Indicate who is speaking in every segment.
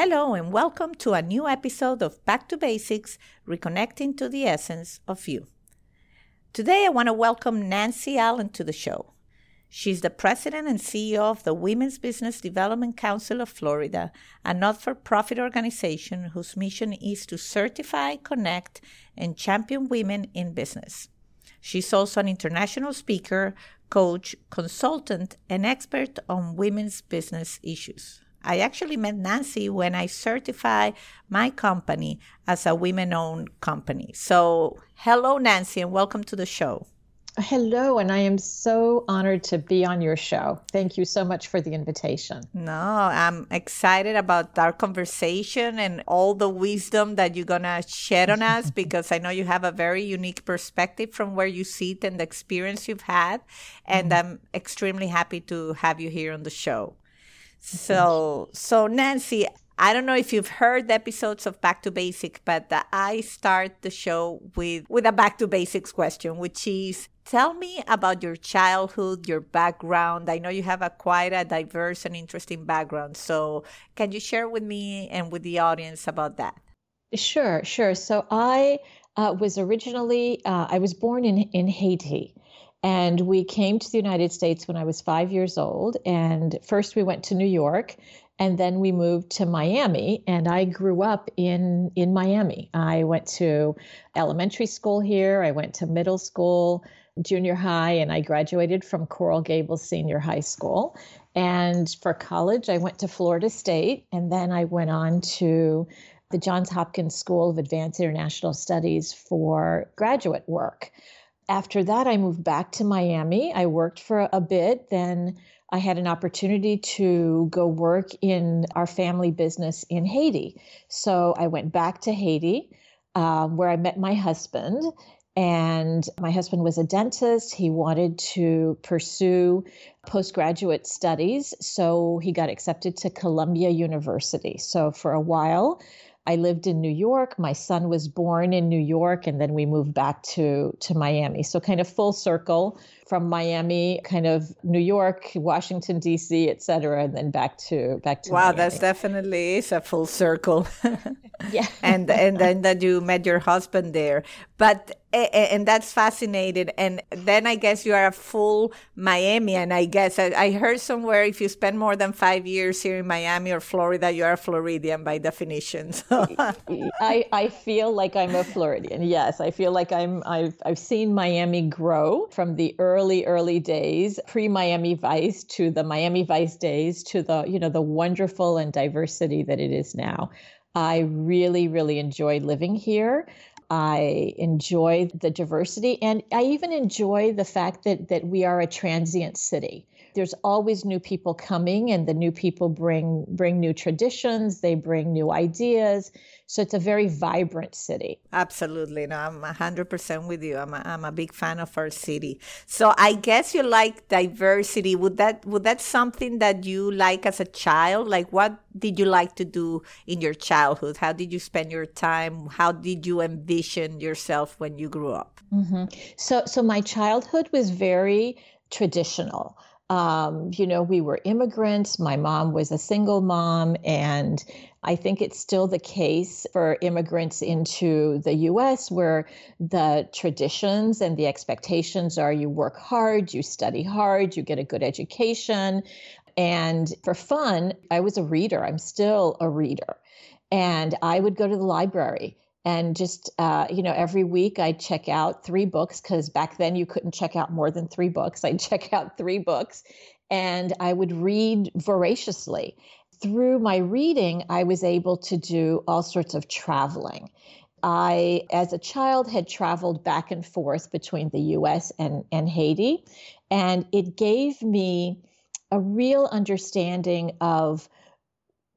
Speaker 1: Hello, and welcome to a new episode of Back to Basics Reconnecting to the Essence of You. Today, I want to welcome Nancy Allen to the show. She's the president and CEO of the Women's Business Development Council of Florida, a not for profit organization whose mission is to certify, connect, and champion women in business. She's also an international speaker, coach, consultant, and expert on women's business issues. I actually met Nancy when I certified my company as a women owned company. So, hello, Nancy, and welcome to the show.
Speaker 2: Hello, and I am so honored to be on your show. Thank you so much for the invitation.
Speaker 1: No, I'm excited about our conversation and all the wisdom that you're going to shed on us because I know you have a very unique perspective from where you sit and the experience you've had. And mm-hmm. I'm extremely happy to have you here on the show. So, so Nancy, I don't know if you've heard the episodes of Back to Basic, but I start the show with with a Back to Basics question, which is tell me about your childhood, your background. I know you have a quite a diverse and interesting background. So, can you share with me and with the audience about that?
Speaker 2: Sure, sure. So, I uh, was originally uh, I was born in in Haiti. And we came to the United States when I was five years old. And first we went to New York and then we moved to Miami and I grew up in in Miami. I went to elementary school here, I went to middle school, junior high and I graduated from Coral Gables Senior High School. And for college I went to Florida State and then I went on to the Johns Hopkins School of Advanced International Studies for graduate work after that, I moved back to Miami. I worked for a bit. Then I had an opportunity to go work in our family business in Haiti. So I went back to Haiti, uh, where I met my husband. And my husband was a dentist. He wanted to pursue postgraduate studies. So he got accepted to Columbia University. So for a while, I lived in New York. My son was born in New York, and then we moved back to to Miami. So kind of full circle from Miami, kind of New York, Washington D.C., et cetera, and then back to back to.
Speaker 1: Wow,
Speaker 2: Miami.
Speaker 1: that's definitely is a full circle.
Speaker 2: yeah,
Speaker 1: and and then that you met your husband there, but and that's fascinating. And then I guess you are a full Miamian. I guess I, I heard somewhere if you spend more than five years here in Miami or Florida, you are a Floridian by definition. So.
Speaker 2: I I feel like I'm a Floridian. Yes, I feel like I'm. I've I've seen Miami grow from the early early early days pre Miami Vice to the Miami Vice days to the you know the wonderful and diversity that it is now. I really really enjoy living here. I enjoy the diversity and I even enjoy the fact that that we are a transient city. There's always new people coming and the new people bring bring new traditions, they bring new ideas so it's a very vibrant city.
Speaker 1: Absolutely. No, I'm 100% with you. I'm a, I'm a big fan of our city. So I guess you like diversity. Would that would that something that you like as a child? Like what did you like to do in your childhood? How did you spend your time? How did you envision yourself when you grew up?
Speaker 2: Mm-hmm. So so my childhood was very traditional. Um, you know, we were immigrants. My mom was a single mom, and I think it's still the case for immigrants into the US, where the traditions and the expectations are you work hard, you study hard, you get a good education. And for fun, I was a reader. I'm still a reader. And I would go to the library and just uh, you know every week i'd check out three books because back then you couldn't check out more than three books. I'd check out three books and i would read voraciously. Through my reading i was able to do all sorts of traveling. I, as a child, had traveled back and forth between the US and, and Haiti, and it gave me a real understanding of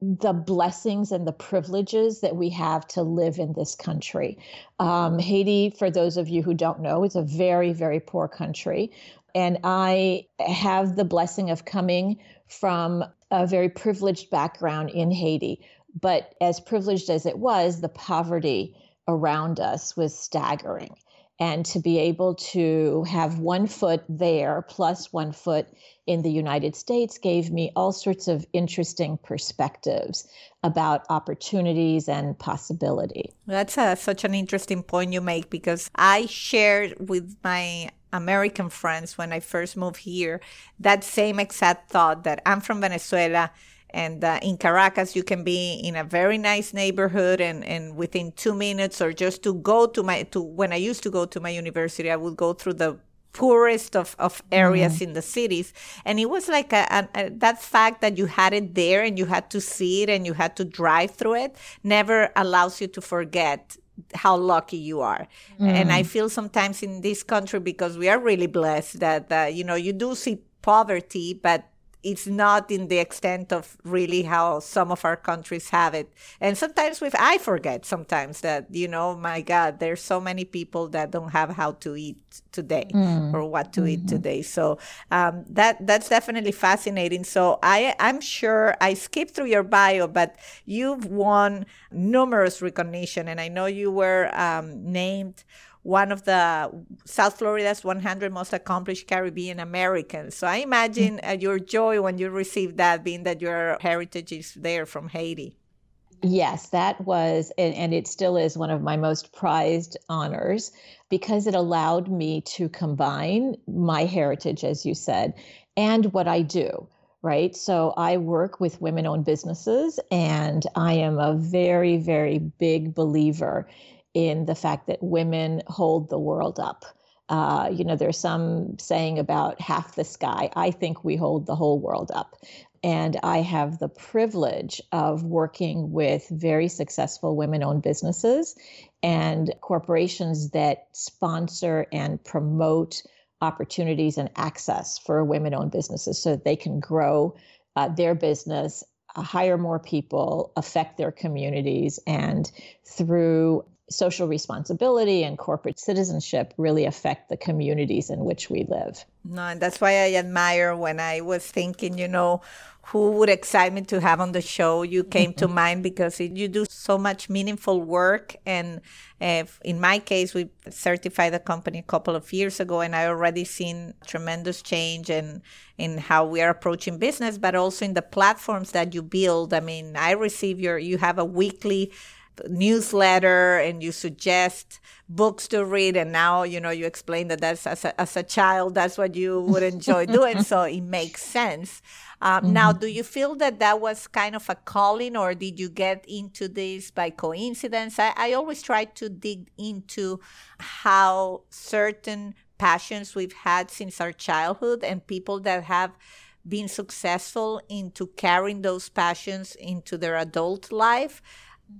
Speaker 2: the blessings and the privileges that we have to live in this country. Um, Haiti, for those of you who don't know, is a very, very poor country. And I have the blessing of coming from a very privileged background in Haiti. But as privileged as it was, the poverty around us was staggering. And to be able to have one foot there plus one foot in the United States gave me all sorts of interesting perspectives about opportunities and possibility.
Speaker 1: That's a, such an interesting point you make because I shared with my American friends when I first moved here that same exact thought that I'm from Venezuela and uh, in Caracas, you can be in a very nice neighborhood and, and within two minutes or just to go to my, to when I used to go to my university, I would go through the poorest of, of areas mm. in the cities. And it was like a, a, a, that fact that you had it there and you had to see it and you had to drive through it never allows you to forget how lucky you are. Mm. And I feel sometimes in this country because we are really blessed that, uh, you know, you do see poverty, but it's not in the extent of really how some of our countries have it. And sometimes with I forget sometimes that, you know, my God, there's so many people that don't have how to eat today mm. or what to mm-hmm. eat today. So um, that that's definitely fascinating. So I I'm sure I skipped through your bio, but you've won numerous recognition, and I know you were um, named one of the South Florida's 100 most accomplished Caribbean Americans. So I imagine uh, your joy when you received that, being that your heritage is there from Haiti.
Speaker 2: Yes, that was, and, and, it still is one of my most prized honors because it allowed me to combine my heritage, as you said, and what I do, right? So I work with women owned businesses, and I am a very, very big believer in the fact that women hold the world up. Uh, you know, there's some saying about half the sky. I think we hold the whole world up. And I have the privilege of working with very successful women owned businesses and corporations that sponsor and promote opportunities and access for women owned businesses so that they can grow uh, their business, uh, hire more people, affect their communities, and through social responsibility and corporate citizenship really affect the communities in which we live.
Speaker 1: No, and that's why I admire when I was thinking, you know, who would excite me to have on the show. You came to mind because it, you do so much meaningful work. And if, in my case, we certified the company a couple of years ago, and I already seen tremendous change in in how we are approaching business, but also in the platforms that you build. I mean, I receive your you have a weekly newsletter and you suggest books to read and now you know you explain that that's as a, as a child that's what you would enjoy doing so it makes sense um, mm-hmm. now do you feel that that was kind of a calling or did you get into this by coincidence i, I always try to dig into how certain passions we've had since our childhood and people that have been successful into carrying those passions into their adult life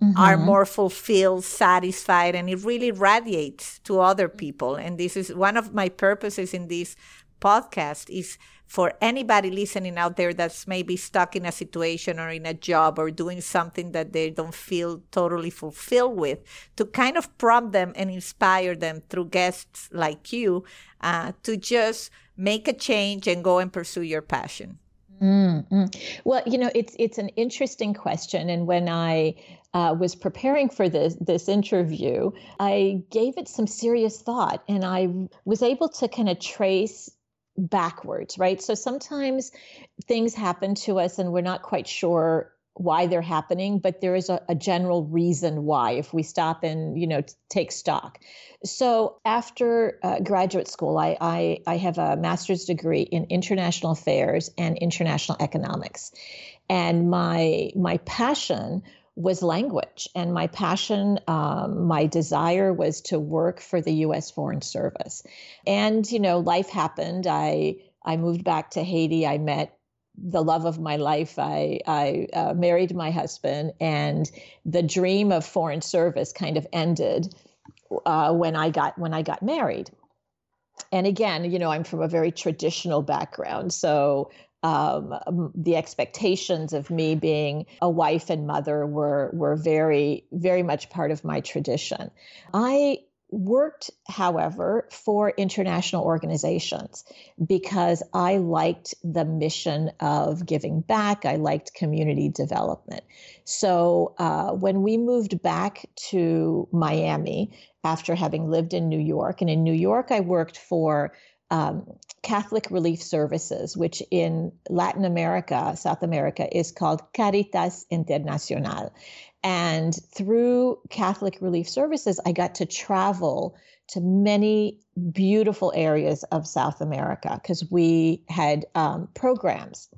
Speaker 1: mm-hmm. are more fulfilled, satisfied, and it really radiates to other people. And this is one of my purposes in this podcast is for anybody listening out there that's maybe stuck in a situation or in a job or doing something that they don't feel totally fulfilled with to kind of prompt them and inspire them through guests like you uh, to just make a change and go and pursue your passion
Speaker 2: Mm-hmm. Well, you know, it's it's an interesting question, and when I uh, was preparing for this this interview, I gave it some serious thought, and I was able to kind of trace backwards, right? So sometimes things happen to us, and we're not quite sure why they're happening, but there is a, a, general reason why if we stop and you know t- take stock. So after uh, graduate school, I, I I have a master's degree in international affairs and international economics, and my my passion was language, and my passion, um, my desire was to work for the U.S. Foreign Service, and you know life happened. I I moved back to Haiti. I met the love of my life. I, I uh, married my husband, and the dream of foreign service kind of ended uh, when I got when I got married. And again, you know, I'm from a very traditional background, so um, the expectations of me being a wife and mother were were very very much part of my tradition. I worked, however, for international organizations because I liked the mission of giving back. I liked community development. So uh, when we moved back to Miami after having lived in New York, and in New York, I worked for um, Catholic Relief Services, which in Latin America, South America, is called Caritas Internacional. And through Catholic Relief Services, I got to travel to many beautiful areas of South America because we had um, programs.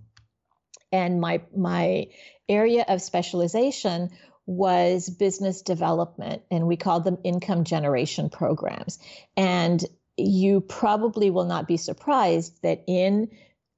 Speaker 2: And my my area of specialization was business development, and we called them income generation programs. And you probably will not be surprised that in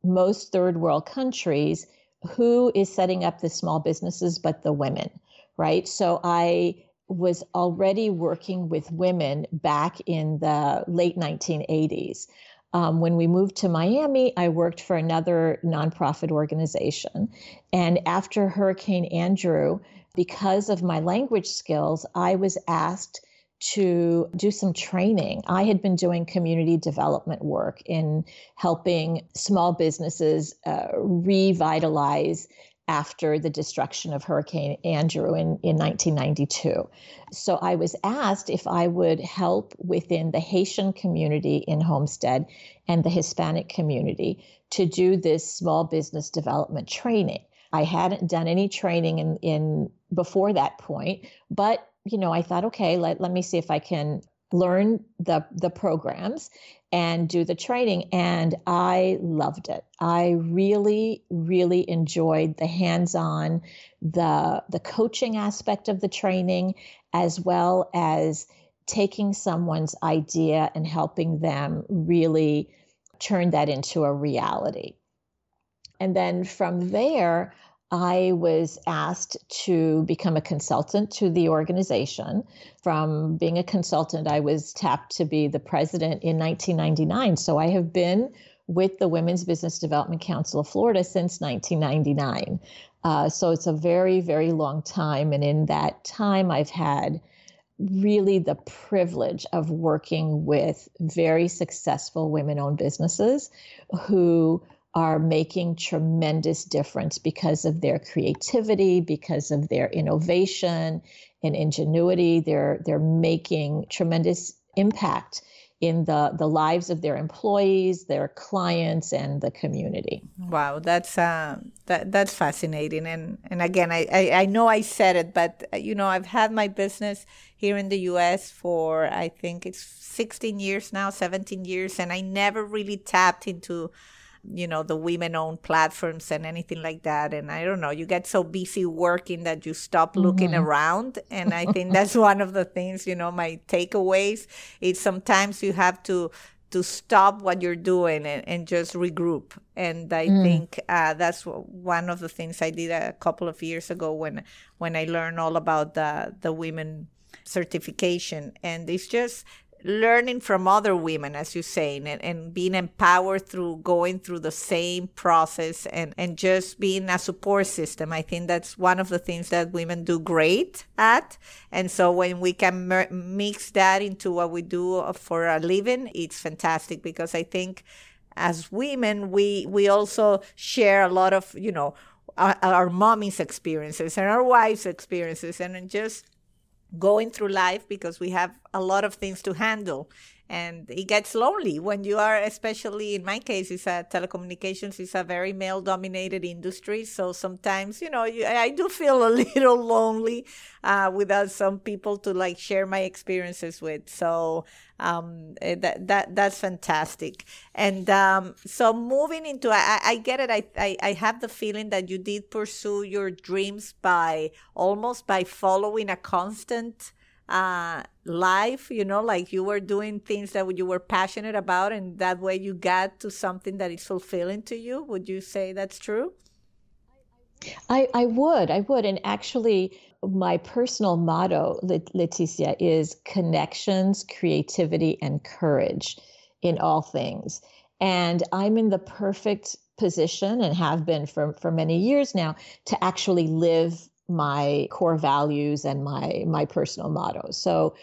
Speaker 2: most third world countries, who is setting up the small businesses but the women? right? So I was already working with women back in the late 1980s. Um, when we moved to Miami, I worked for another nonprofit organization. And after Hurricane Andrew, because of my language skills, I was asked to do some training. I had been doing community development work in helping small businesses uh, revitalize after the destruction of Hurricane Andrew in, in 1992. So I was asked if I would help within the Haitian community in Homestead and the Hispanic community to do this small business development training. I hadn't done any training in, in before that point, but you know, I thought, okay, let, let me see if I can learn the the programs and do the training and i loved it. I really really enjoyed the hands-on the the coaching aspect of the training as well as taking someone's idea and helping them really turn that into a reality. And then from there I was asked to become a consultant to the organization. From being a consultant, I was tapped to be the president in 1999. So I have been with the Women's Business Development Council of Florida since 1999. Uh, so it's a very, very long time. And in that time, I've had really the privilege of working with very successful women owned businesses who are making tremendous difference because of their creativity, because of their innovation and ingenuity. They're they're making tremendous impact in the the lives of their employees, their clients, and the community.
Speaker 1: Wow, that's uh, that that's fascinating. And and again, I, I I know I said it, but you know I've had my business here in the U.S. for I think it's 16 years now, 17 years, and I never really tapped into you know the women owned platforms and anything like that. And i don't know you get so busy working that you stop looking mm-hmm. around. And i think that's one of the things you know my takeaways. Is sometimes you have to to stop what you're doing and, and just regroup. And i mm. think uh, that's one of the things i did a couple of years ago when when i learned all about the the women certification. And it's just learning from other women, as you're saying, and, and being empowered through going through the same process and, and just being a support system. I think that's one of the things that women do great at. And so when we can mer- mix that into what we do uh, for a living, it's fantastic because I think as women, we, we also share a lot of, you know, our, our mommy's experiences and our wives' experiences and just going through life because we have a lot of things to handle and it gets lonely when you are especially in my case it's a telecommunications is a very male dominated industry so sometimes you know you, i do feel a little lonely uh, without some people to like share my experiences with so um, eh, that that that's fantastic. And um, so moving into, I, I get it. I, I I have the feeling that you did pursue your dreams by almost by following a constant uh, life, you know, like you were doing things that you were passionate about, and that way you got to something that is fulfilling to you. Would you say that's true?
Speaker 2: I, I would, I would. And actually, my personal motto, Leticia, is connections, creativity, and courage in all things. And I'm in the perfect position and have been for, for many years now to actually live my core values and my my personal motto. So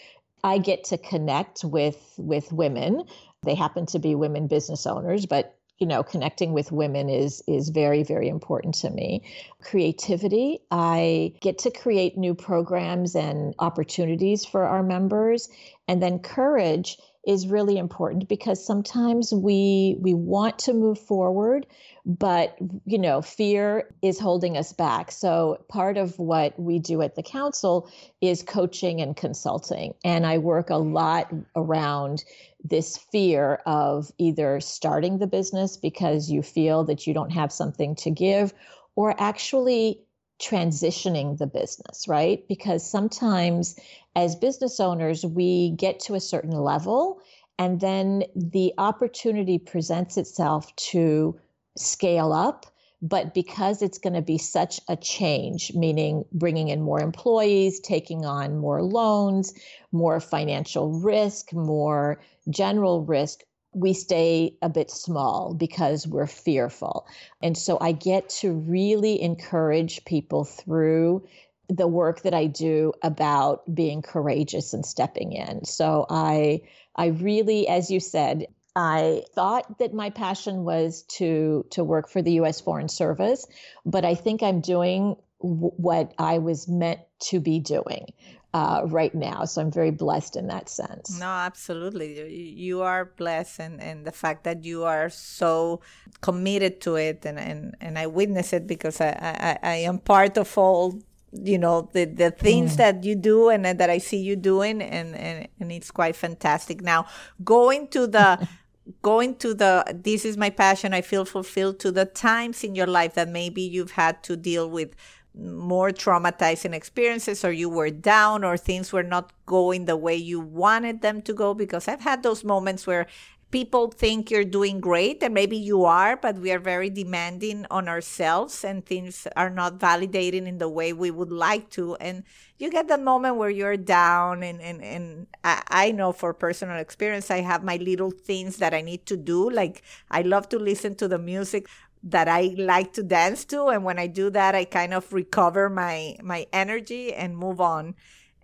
Speaker 2: I get to connect with with women. They happen to be women business owners, but you know connecting with women is is very very important to me creativity i get to create new programs and opportunities for our members and then courage is really important because sometimes we we want to move forward but you know fear is holding us back. So part of what we do at the council is coaching and consulting. And i work a lot around this fear of either starting the business because you feel that you don't have something to give or actually transitioning the business, right? Because sometimes as business owners, we get to a certain level and then the opportunity presents itself to scale up. But because it's going to be such a change, meaning bringing in more employees, taking on more loans, more financial risk, more general risk, we stay a bit small because we're fearful. And so I get to really encourage people through the work that I do about being courageous and stepping in. So I I really as you said I thought that my passion was to to work for the US Foreign Service, but I think I'm doing w- what I was meant to be doing uh, right now. So I'm very blessed in that sense.
Speaker 1: No, absolutely. You are blessed, and, and the fact that you are so committed to it, and, and, and I witness it because I, I, I am part of all you know the the things mm. that you do and that I see you doing and, and and it's quite fantastic now going to the going to the this is my passion i feel fulfilled to the times in your life that maybe you've had to deal with more traumatizing experiences or you were down or things were not going the way you wanted them to go? Because i've had those moments where people think you're doing great and maybe you are but we are very demanding on ourselves and things are not validating in the way we would like to. And you get the moment where you're down and and, and I, I know for personal experience i have my little things that i need to do. Like i love to listen to the music that I like to dance to and when I do that I kind of recover my my energy and move on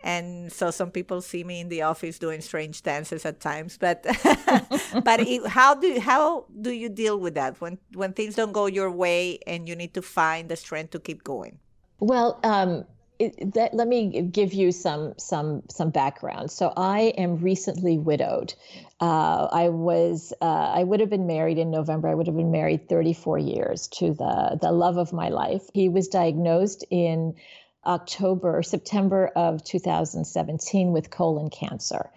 Speaker 1: and so some people see me in the office doing strange dances at times but but it, how do how do you deal with that when when things don't go your way and you need to find the strength to keep going
Speaker 2: well um, it, that, let me give you some some some background. So I am recently widowed. Uh, I was uh, I would have been married in November. I would have been married 34 years to the the love of my life. He was diagnosed in October, September of 2017 with colon cancer.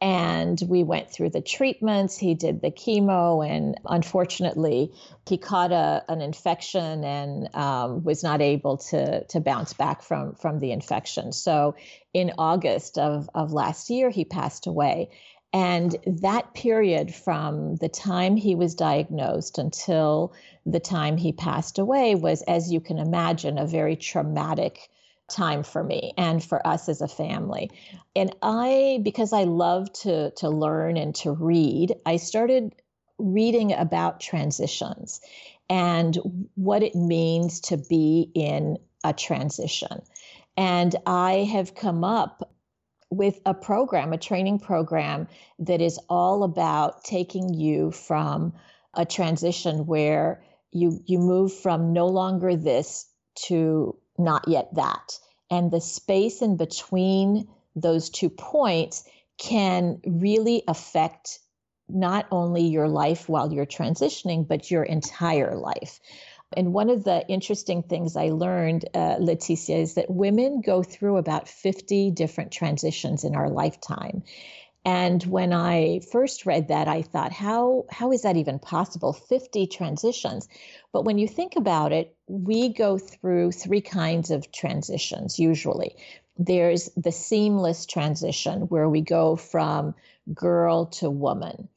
Speaker 2: And we went through the treatments. He did the chemo, and unfortunately, he caught a, an infection and um, was not able to, to bounce back from, from the infection. So, in August of, of last year, he passed away. And that period from the time he was diagnosed until the time he passed away was, as you can imagine, a very traumatic time for me and for us as a family. And I, because I love to, to learn and to read, I started reading about transitions and what it means to be in a transition. And I have come up with a program, a training program that is all about taking you from a transition where you you move from no longer this to not yet that. And the space in between those two points can really affect not only your life while you're transitioning, but your entire life. And one of the interesting things I learned, uh, Leticia, is that women go through about 50 different transitions in our lifetime. And when I first read that, I thought, how, how is that even possible? 50 transitions. But when you think about it, we go through three kinds of transitions usually. there's the seamless transition where we go from girl to woman.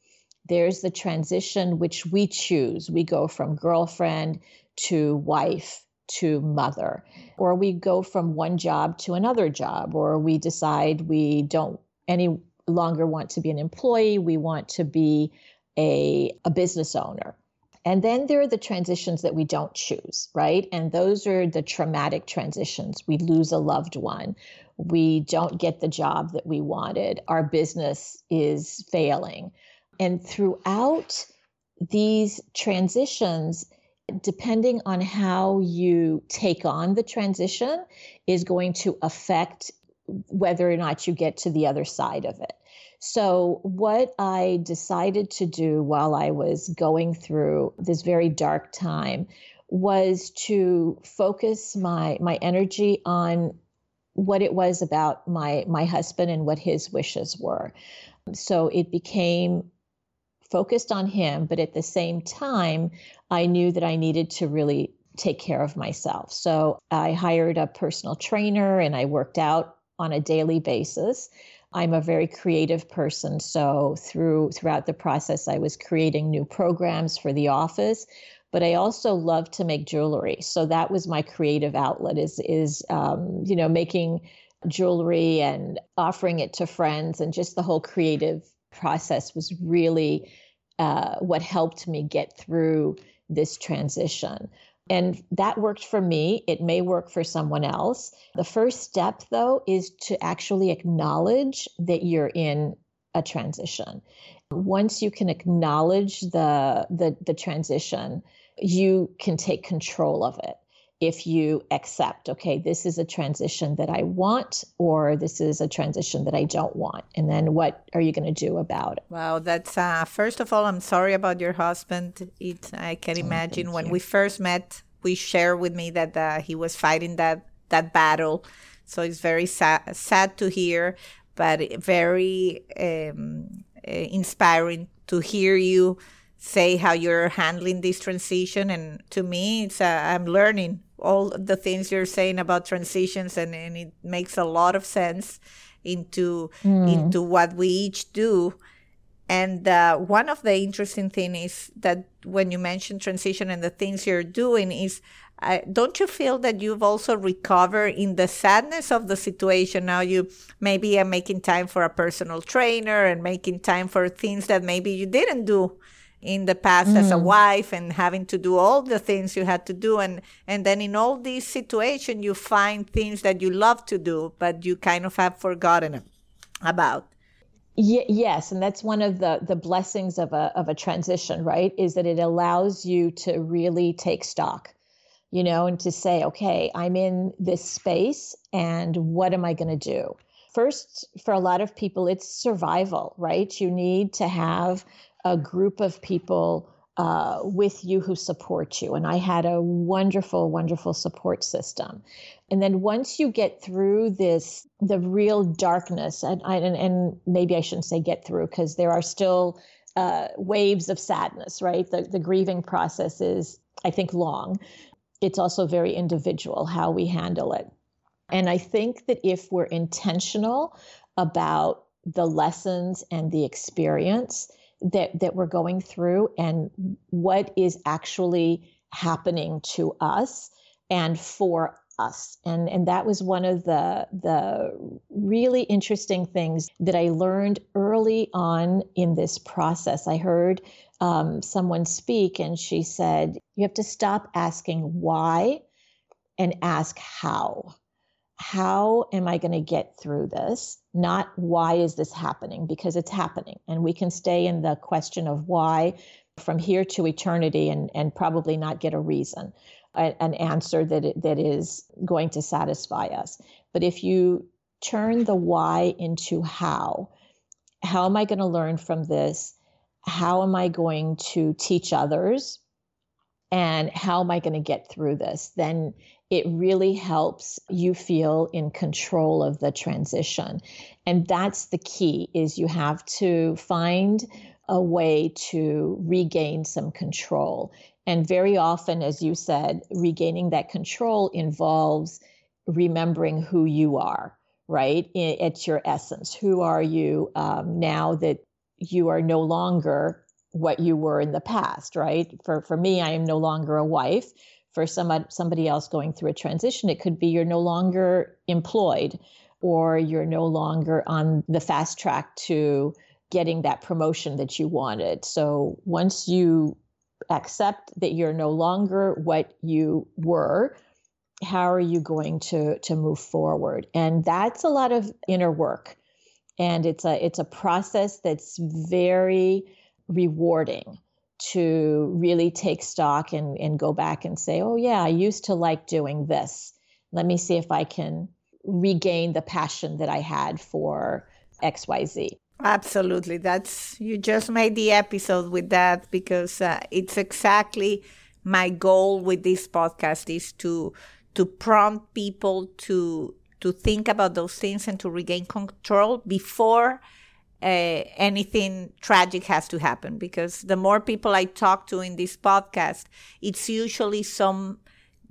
Speaker 2: There's the transition which we choose. We go from girlfriend to wife to mother, or we go from one job to another job, or we decide we don't any longer want to be an employee, we want to be a, a business owner. And then there are the transitions that we don't choose, right? And those are the traumatic transitions. We lose a loved one. We don't get the job that we wanted. Our business is failing. And throughout these transitions, depending on how you take on the transition, is going to affect whether or not you get to the other side of it. So, what I decided to do while I was going through this very dark time was to focus my my energy on what it was about my my husband and what his wishes were. So it became focused on him, but at the same time, I knew that I needed to really take care of myself. So I hired a personal trainer and I worked out on a daily basis. I'm a very creative person, so through throughout the process, I was creating new programs for the office. But I also love to make jewelry, so that was my creative outlet. Is is um, you know making jewelry and offering it to friends, and just the whole creative process was really uh, what helped me get through this transition. And that worked for me. It may work for someone else. The first step, though, is to actually acknowledge that you're in a transition. Once you can acknowledge the, the, the transition, you can take control of it if you accept, okay, this is a transition that I want, or this is a transition that I don't want. And then what are you going to do about it?
Speaker 1: Wow, that's uh, first of all, I'm sorry about your husband. It, I can oh, imagine when you. we first met, we shared with me that uh, he was fighting that that battle. So it's very sad, sad to hear, but very um, eh, inspiring to hear you say how you're handling this transition. And to me, it's uh, I'm learning all the things you're saying about transitions, and, and it makes a lot of sense into mm. into what we each do. And uh, one of the interesting things is that when you mention transition and the things you're doing is uh, don't you feel that you've also recovered in the sadness of the situation now you maybe are making time for a personal trainer and making time for things that maybe you didn't do in the past mm. as a mm. wife and having to do all the things you had to do and and then in all these situations you find things that you love to do but you kind of have forgotten about
Speaker 2: y- yes and that's one of the the blessings of a of a transition right is that it allows you to really take stock you know and to say okay i'm in this space and what am i going to do first for a lot of people it's survival right you need to have a group of people uh, with you who support you. And I had a wonderful, wonderful support system. And then once you get through this, the real darkness, and, and, and maybe I shouldn't say get through because there are still uh, waves of sadness, right? The, the grieving process is, I think, long. It's also very individual how we handle it. And I think that if we're intentional about the lessons and the experience, that that we're going through and what is actually happening to us and for us. And and that was one of the the really interesting things that I learned early on in this process. I heard um, someone speak and she said you have to stop asking why and ask how how am I going to get through this? Not why is this happening? Because it's happening. And we can stay in the question of why from here to eternity and, and probably not get a reason, a, an answer that, it, that is going to satisfy us. But if you turn the why into how, how am I going to learn from this? How am I going to teach others? And how am I going to get through this? Then it really helps you feel in control of the transition and that's the key is you have to find a way to regain some control and very often as you said regaining that control involves remembering who you are right? It's your essence. Who are you um, now that you are no longer what you were in the past, right? For for me, I am no longer a wife. For somebody uh, somebody else going through a transition, it could be you're no longer employed or you're no longer on the fast track to getting that promotion that you wanted. So once you accept that you're no longer what you were, how are you going to to move forward? And that's a lot of inner work. And it's a it's a process that's very rewarding to really take stock and, and go back and say, oh yeah, I used to like doing this. Let me see if I can regain the passion that I had for XYZ.
Speaker 1: Absolutely. That's you just made the episode with that because uh, it's exactly my goal with this podcast is to to prompt people to to think about those things and to regain control before uh, anything tragic has to happen because the more people I talk to in this podcast, it's usually some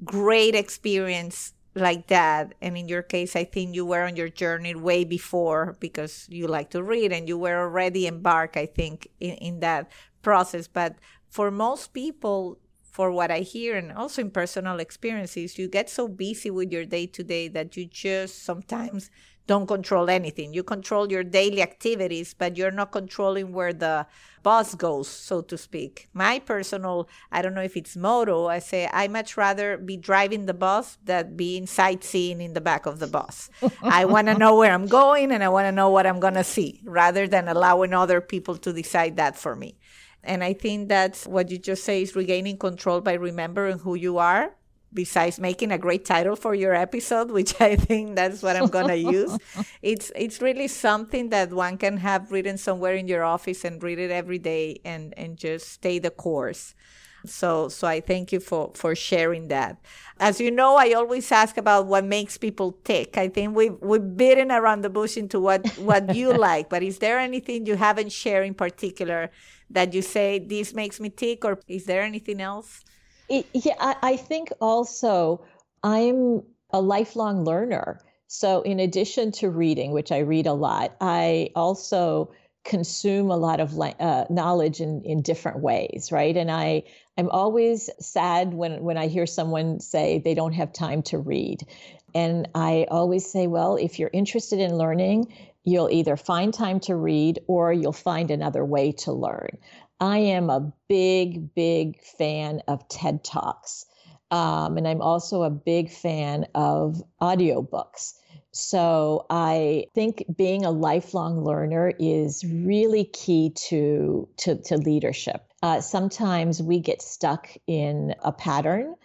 Speaker 1: great experience like that. And in your case, I think you were on your journey way before because you like to read and you were already embarked, I think, in, in that process. But for most people, for what I hear and also in personal experiences, you get so busy with your day to day that you just sometimes don't control anything. You control your daily activities, but you're not controlling where the bus goes, so to speak. My personal, I don't know if it's motto, I say I much rather be driving the bus than being sightseeing in the back of the bus. I want to know where I'm going and I want to know what I'm going to see rather than allowing other people to decide that for me. And I think that's what you just say is regaining control by remembering who you are besides making a great title for your episode, which I think that's what I'm gonna use. It's it's really something that one can have written somewhere in your office and read it every day and and just stay the course. So so I thank you for for sharing that. As you know, I always ask about what makes people tick. I think we've we've beaten around the bush into what what you like, but is there anything you haven't shared in particular that you say this makes me tick, or is there anything else?
Speaker 2: It, yeah, I, I think also I'm a lifelong learner. So, in addition to reading, which I read a lot, I also consume a lot of uh, knowledge in, in different ways, right? And I I'm always sad when when I hear someone say they don't have time to read, and I always say, well, if you're interested in learning, you'll either find time to read or you'll find another way to learn. I am a big, big fan of TED Talks. Um, and I'm also a big fan of audiobooks. So I think being a lifelong learner is really key to, to, to leadership. Uh, sometimes we get stuck in a pattern.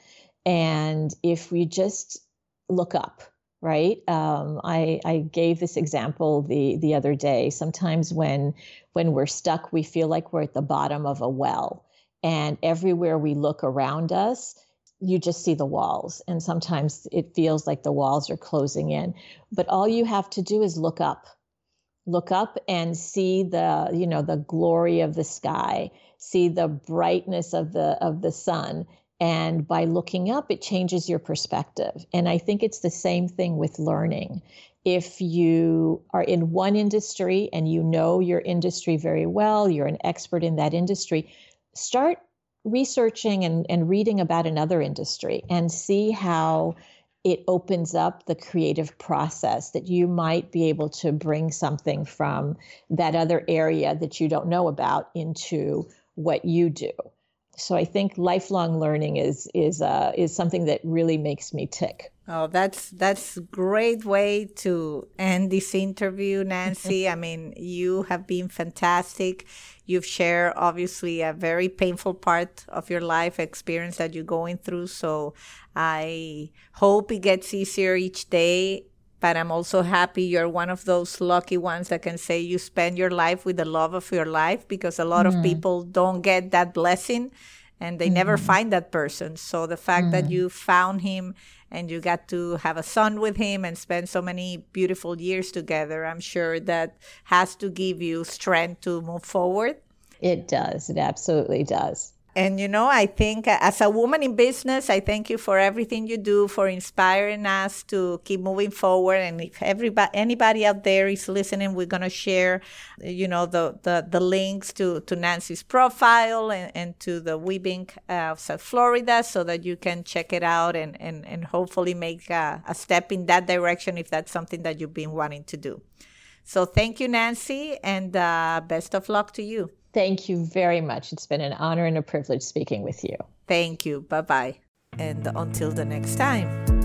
Speaker 2: And if we just look up, right? Um, I, I gave this example the, the other day. Sometimes when when we're stuck, we feel like we're at the bottom of a well. And everywhere we look around us, you just see the walls. And sometimes it feels like the walls are closing in. But all you have to do is look up. Look up and see the, you know, the glory of the sky, see the brightness of the of the sun. And by looking up, it changes your perspective. And I think it's the same thing with learning if you are in one industry and you know your industry very well, you're an expert in that industry, start researching and, and reading about another industry and see how it opens up the creative process that you might be able to bring something from that other area that you don't know about into what you do. So I think lifelong learning is is uh, is something that really makes me tick.
Speaker 1: Oh, that's that's great way to end this interview, Nancy. I mean, you have been fantastic. You've shared obviously a very painful part of your life experience that you're going through. So I hope it gets easier each day. But I'm also happy you're one of those lucky ones that can say you spend your life with the love of your life because a lot mm-hmm. of people don't get that blessing and they mm-hmm. never find that person. So the fact mm-hmm. that you found him and you got to have a son with him and spend so many beautiful years together. I'm sure that has to give you strength to move forward.
Speaker 2: It does. It absolutely does.
Speaker 1: And you know, I think uh, as a woman in business, I thank you for everything you do, for inspiring us to keep moving forward. And if everybody, anybody out there is listening, we're gonna share, you know, the the, the links to to Nancy's profile and, and to the uh, of South Florida, so that you can check it out and and and hopefully make a, a step in that direction if that's something that you've been wanting to do. So thank you, Nancy, and uh, best of luck to you.
Speaker 2: Thank you very much. It's been an honor and a privilege speaking with you.
Speaker 1: Thank you. Bye bye. And until the next time.